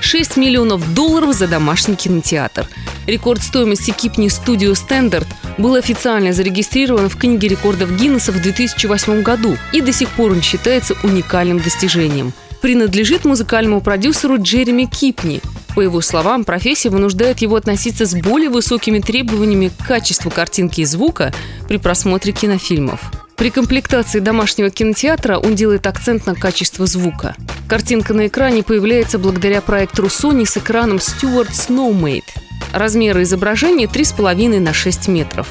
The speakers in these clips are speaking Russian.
6 миллионов долларов за домашний кинотеатр. Рекорд стоимости Кипни Studio Standard был официально зарегистрирован в книге рекордов Гиннесса в 2008 году и до сих пор он считается уникальным достижением. Принадлежит музыкальному продюсеру Джереми Кипни. По его словам, профессия вынуждает его относиться с более высокими требованиями к качеству картинки и звука при просмотре кинофильмов. При комплектации домашнего кинотеатра он делает акцент на качество звука. Картинка на экране появляется благодаря проектору Sony с экраном Stewart Snowmate. Размеры изображения 3,5 на 6 метров.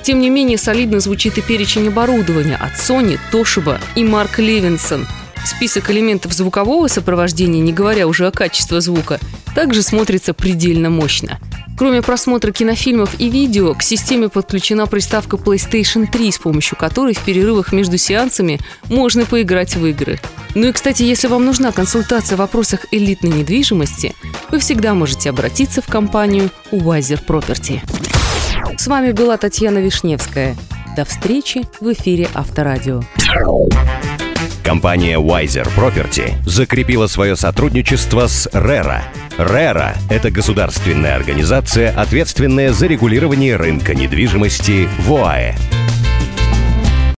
Тем не менее, солидно звучит и перечень оборудования от Sony, Toshiba и Mark Levinson. Список элементов звукового сопровождения, не говоря уже о качестве звука, также смотрится предельно мощно. Кроме просмотра кинофильмов и видео, к системе подключена приставка PlayStation 3, с помощью которой в перерывах между сеансами можно поиграть в игры. Ну и, кстати, если вам нужна консультация в вопросах элитной недвижимости, вы всегда можете обратиться в компанию Wiser Property. С вами была Татьяна Вишневская. До встречи в эфире Авторадио. Компания Wiser Property закрепила свое сотрудничество с RERA. RERA – это государственная организация, ответственная за регулирование рынка недвижимости в ОАЭ.